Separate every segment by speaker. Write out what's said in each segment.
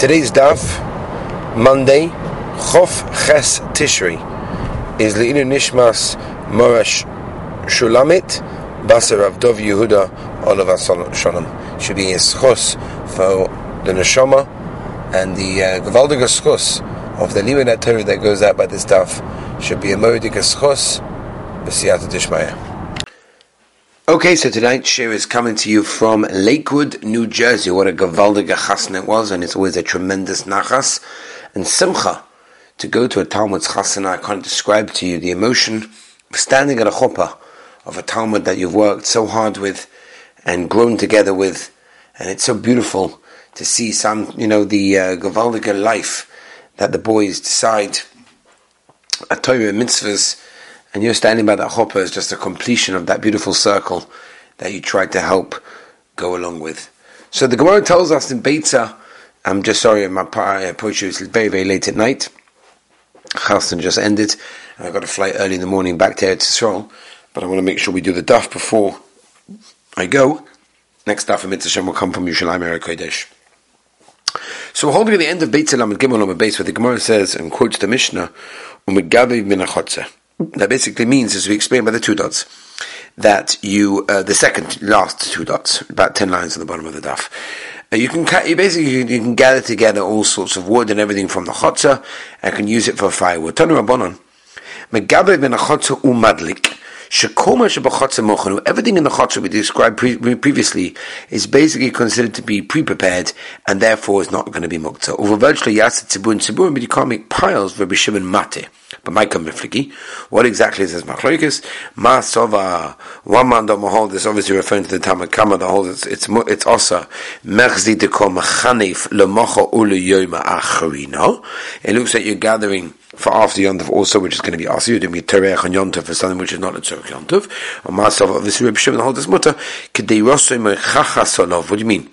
Speaker 1: Today's daf, Monday, Chof Ches Tishri, is Le'inu Nishmas Morash Shulamit, Basar Dov Yehuda Olav Shalom. Should be a schos for the Neshama and the uh, Gavaldiga schos of the Limud Torah that goes out by this daf should be a Moridik schos, B'siyata Dishmaya. Okay, so tonight's show is coming to you from Lakewood, New Jersey. What a gavaldige chasna it was, and it's always a tremendous nachas and simcha to go to a Talmud's chasna. I can't describe to you the emotion of standing at a chuppah of a Talmud that you've worked so hard with and grown together with, and it's so beautiful to see some, you know, the uh, gavaldige life that the boys decide, a Torah mitzvahs and you're standing by that hopper as just a completion of that beautiful circle that you tried to help go along with. So the Gemara tells us in Beitza, I'm just sorry, my approach is very, very late at night. Chassan just ended, and I've got a flight early in the morning back to Eretz Yisrael, but I want to make sure we do the daf before I go. Next daf in Mitzvah will come from Yerushalayim Eretz Kodesh. So we're holding at the end of Beit Salam and Gimel on the base where the Gemara says and quotes the Mishnah, "Umegavi min that basically means, as we explained by the two dots, that you, uh, the second last two dots, about 10 lines on the bottom of the daf, uh, you can you basically you can gather together all sorts of wood and everything from the chotzer and can use it for firewood. Tanu Rabbanon, megabe ben chotzer umadlik. Everything in the chotzer we described pre- previously is basically considered to be pre-prepared and therefore is not going to be mukta. Over virtually yasit tzibur and but you can't make piles for Bishim mate. But my Mifliki, what exactly is this machlokes? Ma sova one man don't hold this obviously referring to the Talmud Kama that it's it's it's also mechzi de kol mechanif lemocha ulu yoyma acharino. It looks like you're gathering for after Yontav also, which is going to be also you're doing Terech on Yontav for something which is not a Yontav. Or Masav, obviously, Reb Shimon this mutter. Kedei mechacha solov. What do you mean?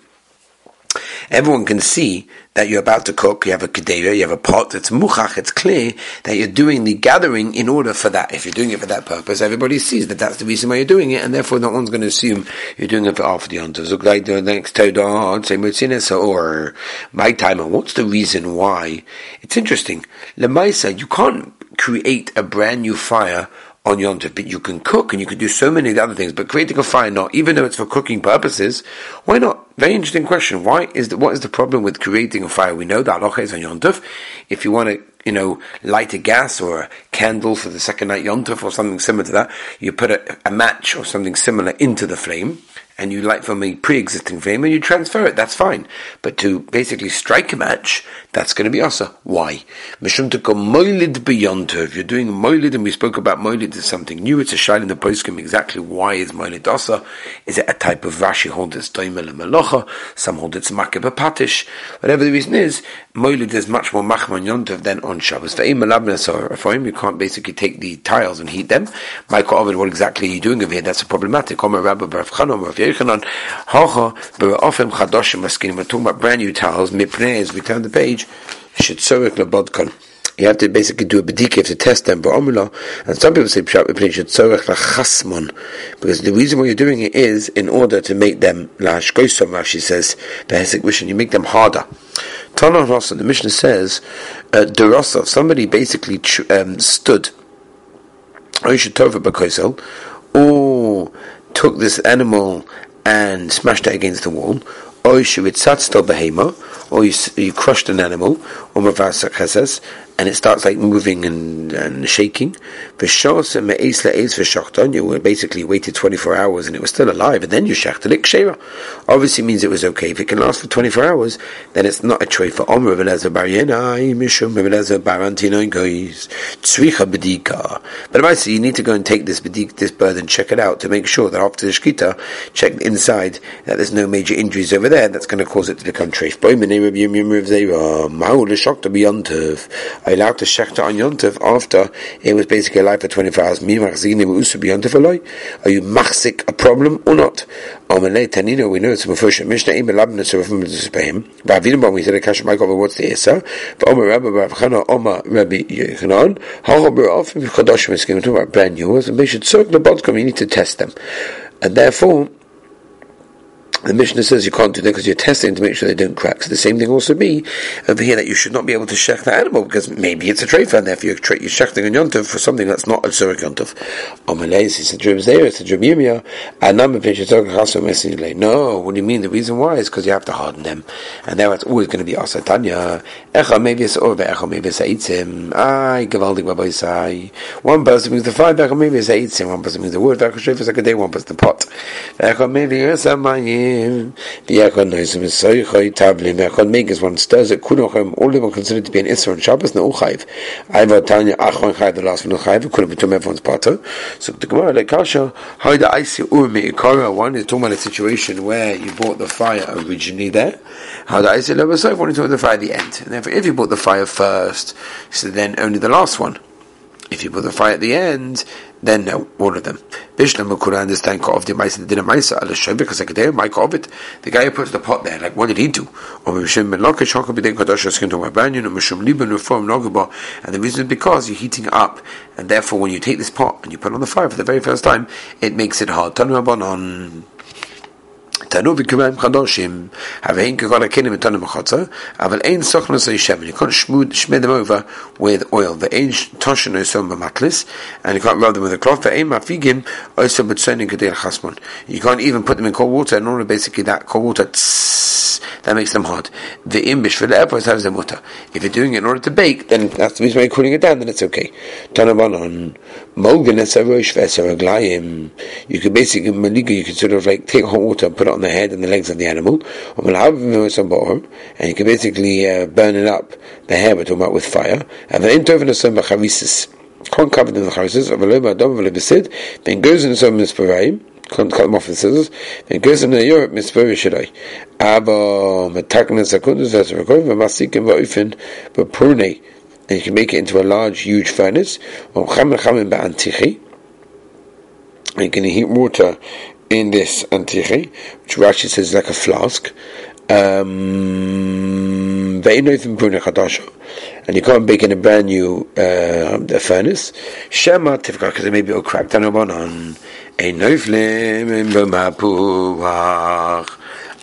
Speaker 1: Everyone can see that you're about to cook, you have a kedera, you have a pot, it's muchach, it's clear that you're doing the gathering in order for that. If you're doing it for that purpose, everybody sees that that's the reason why you're doing it, and therefore no one's going to assume you're doing it for after the ontos. Look like the next Todah, say Mutzinesa, or my timer. What's the reason why? It's interesting. Lemaisa, you can't create a brand new fire on Yom Tov, but you can cook and you can do so many other things. But creating a fire, not even though it's for cooking purposes, why not? Very interesting question. Why is the, what is the problem with creating a fire? We know that Allah is on Yom Tov. If you want to, you know, light a gas or a candle for the second night Yom Tov or something similar to that, you put a, a match or something similar into the flame and you light from a pre-existing flame and you transfer it, that's fine. But to basically strike a match, that's going to be also. Why? Mishum to moilid beyond If you're doing moilid, and we spoke about moilid is something new, it's a shine in the poskim. Exactly why is moilid also? Is it a type of Rashi hold it's doimel melocha? Some hold it's makib patish. Whatever the reason is, moilid is much more machman yontov than on Shabbos. For him, you can't basically take the tiles and heat them. Michael what exactly are you doing over here? That's a problematic. Omer Rabbi Baruch Yechanan, Hacha, Be'ofim Chadoshim Maskin. We're talking about brand new towels. Mipnei, as we turn the page, Shitzorek. You have to basically do a bedika, you have to test them. And some people say Pshat Mipnei Shitzorek Lachasmon. Because the reason why you're doing it is in order to make them, Lashkoisom, Rashi says, Behesik Vision, you make them harder. Tana Rasa, the Mishnah says, uh, somebody basically um, stood, or took this animal and smashed it against the wall, or you, or you, you crushed an animal, and it starts like moving and, and shaking. You basically waited 24 hours and it was still alive, and then you shechted it. Obviously means it was okay. If it can last for 24 hours, then it's not a tray for Omer Rebelezer Bar Yenai, Mishum Rebelezer Bar Gois, Tzricha Bedika. But I say you need to go and take this bedik, this bird and check it out to make sure that after the shkita, check inside that there's no major injuries over there that's going to cause it to become treif. Uh, I allowed to on Yontif after it was basically alive for 24 hours. Are you machzik a problem or not? We know it's a Mefusha. Mishnah Im Labna Tzurafim Tzipahim. Ba'avidim we said a Kasha Michael, what's the Esa? But Omer Rabbi Rav Chana, Omer Rabbi Yechanan, Hacha B'Ra'ofim Chodoshim Eskim, talking about brand new ones, and they should circle the Bodkom, you need to test them. And therefore, the Mishnah says you can't do that because you're testing to make sure they don't crack. So the same thing also be over here that you should not be able to shech the animal because maybe it's a treifa and therefore you're, tra- you're shechting a yontav for something that's not a tzurek yontav. Omelez is a drim there, it's a yirmiyah, and number No, what do you mean? The reason why is because you have to harden them, and now it's always going to be asatanya. Echa maybe it's over, echa maybe it's eitzim. Ay, gavaldik babai One person means the fire, echa maybe it's eitzim. One person means the wood, echa is like a day. One person the pot. Echa maybe it's a mayim. V'yakon noisim is soichoy tablim. V'yakon megas one stirs it kunochem. All of them considered to be an isra on Shabbos no uchayv. Ayva tanya achon chayv the last one uchayv. Could have become everyone's pater. So the Gemara like kasha how the icy ur meikara one is talking about a situation where you bought the fire originally there. How the icy level so one is talking about the fire at the end. And therefore, if you bought the fire first, so then only the last one. If you put the fire at the end, then no, of them. Bishlam could understand of the Maisa the dinner Maisa al Shem because like there, Mike of it. The guy who puts the pot there, like what did he do? Or Mishim ben Lokish to or Liban Reform Nogaba. And the reason is because you're heating up, and therefore when you take this pot and you put it on the fire for the very first time, it makes it hard. Have ein kekol hakenim and tanu mechotza. Aval ein sochnos shemen you can't shmud shmed them over with oil. Ve'ein toshen osom b'matlis. And you can't rub them with a cloth. Ve'ein mafigim osom b'tzonin kedei chasmon you can't even put them in cold water. And only basically that cold water that makes them hot. For the epos has the mutter if you're doing it in order to bake then that's the reason why you're cooling it down then it's okay. Tanu banon mogen es arosh v'eser you could basically you could sort of like take hot water and put it on the head and the legs of the animal, and you can basically uh, burn it up, the hair we're talking about with fire, and then into the. Can't cover the chavisis, of a loba dom of a then goes in some misparayim, can't cut them off with scissors, then goes in the Europe mispari shadai. Aber metakna a record, v'masikim v'oifen, v'purne, and you can make it into a large, huge furnace, or chamer chamer ba'antichi, and you can heat water in this antichi, which Rashi says is like a flask. Um, and you can't bake in a brand new uh, furnace. Shema tifka because it may be all cracked on a on noiflim b'mapuach.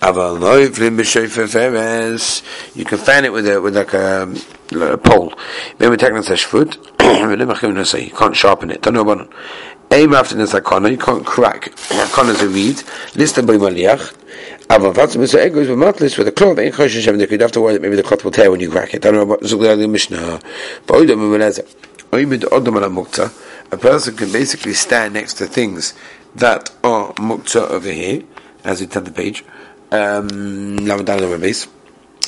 Speaker 1: Aval noiflim b'shoifer feres. You can fan it with a with like a, a pole. We take on such. You can't sharpen it. About aim after the sakona, you can't crack. Sakona is a reed. Listen by maliach. Aber was mit so ego is matlis with a cloth ain't choshen shem you have to worry that maybe the cloth will tear when you crack it. I don't know about zugla the mishnah. But oidam umeleza. Oimid odam ala mukta. A person can basically stand next to things that are mukta over here, as we turn the page. Um, Lamadan over base.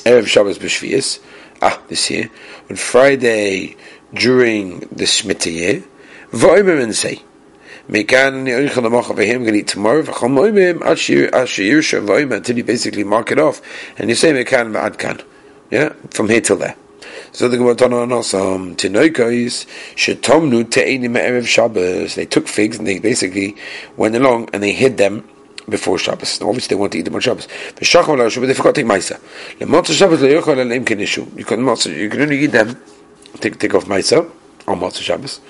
Speaker 1: Erev Shabbos b'shvius. Ah, this year. On Friday, during the Shemitah year, V'oimim and say, Mekan Yoichel going to eat tomorrow. Until you basically mark it off, and you say Mekan V'adkan, yeah, from here till there. So the Gemara Tana also Tinoikos Shetomnu Te'enim Erev Shabbos. They took figs and they basically went along and they hid them before Shabbos. Now, obviously, they want to eat them on Shabbos. But they forgot to take Maisa. The Shabbos. You can you can only eat them. Take take off Maisa on Matzah Shabbos.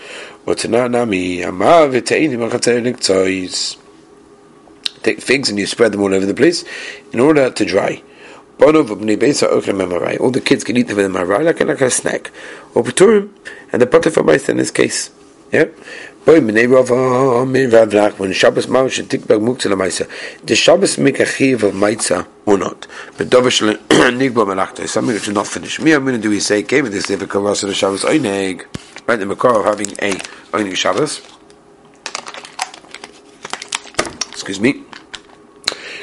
Speaker 1: Take figs and you spread them all over the place in order to dry. All the kids can eat them in the marai like, like a snack. Or paturim, and the butter for in this case. Yeah? When Shabbos Maush and Tikbag Muktzah Lamaisa, does Shabbos make a chiv of Maitza or not? But Dovish Nigba Malachta is something which is not finished. Me, I'm going to do is say, came with this difficult loss of the Shabbos right? The Makar of having a Oinig Shabbos. Excuse me.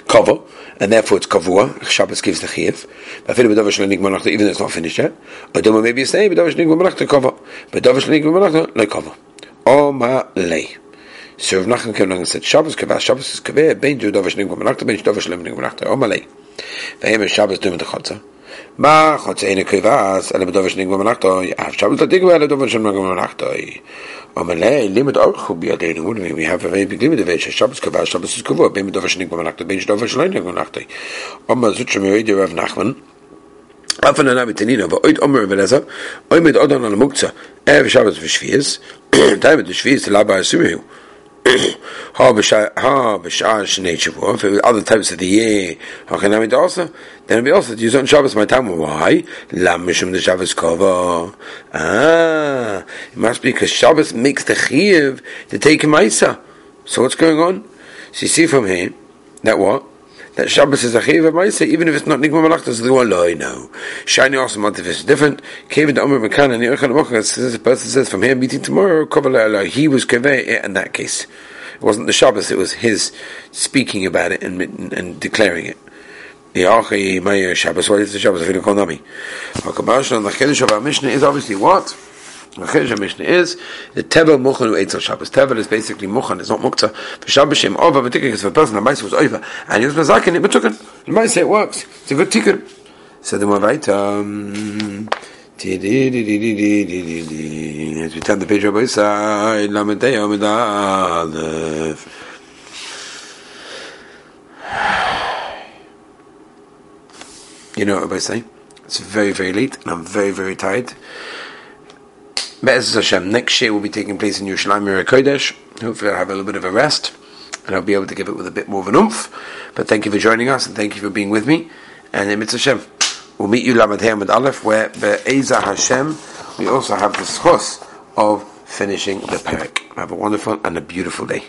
Speaker 1: Cover, and therefore it's kavua. Shabbos gives the chiyuv. Even though it's not finished yet, or maybe you say, but davar shlenik malachta cover, but davar shlenik malachta no cover. O ma lei. So Rav Nachman came along and said, Shabbos kavah, Shabbos is kaveh, bein ju davar shlenik malachta, bein davar shlenik malachta. O ma lei. Vehem Shabbos doing the Ma chotzeine kivas ele bedover shnigma manachtoi af shabbos latigma ele bedover shnigma manachtoi Omelei limit orchu biadeinu unami we have a very big limit of each shabbos kivas shabbos is kivua beim bedover shnigma manachtoi beim bedover shnigma manachtoi Oma zutsche meoide Rav Nachman Afen ana betenina va oid omer velaza oid mit odon al mukza ev shabbos v'shvies Time of the Shviz, the Labba if it was other types of the year, then it'd be also to use on Shabbos my time. Why? Lam mishum the Shabbos kova. Ah, it must be because Shabbos makes the chiyuv to take a ma'isa. So what's going on? So you see from here that what? That Shabbos is a of Maisa, even if it's not Nigma Malachta, the one loy, no. Shiny also is different. Kevin the Omer Mekan and Yerchan Mochas, the person says from here meeting tomorrow, Kovala he was kaveh in that case. It wasn't the Shabbos, it was his speaking about it and, and, and declaring it. The Shabbos, what is the Shabbos? I feel called Nami. The Chiddush of our Mishnah is obviously what? The Chiddush Mishnah is the Tevel Muchan who Eitzel Shabbos. Tevel is basically Muchan, it's not Mukta. For Shabbos Shem Ova, particularly if a person, the Maisa was over, and he was Mazakin, it Betukan. The Maisa, it works. It's a good tikkun. So the Mavait, um, as we turn the page Aleph. You know what I'm saying? It's very, very late, and I'm very, very tired. Be'ez Hashem, next year will be taking place in Yerushalayim Yer Kodesh. Hopefully I'll have a little bit of a rest and I'll be able to give it with a bit more of an oomph. But thank you for joining us and thank you for being with me. And Mitzvah Hashem, we'll meet you Lamed Hayam Aleph where Be'eza Hashem we also have the schos of finishing the parak. Have a wonderful and a beautiful day.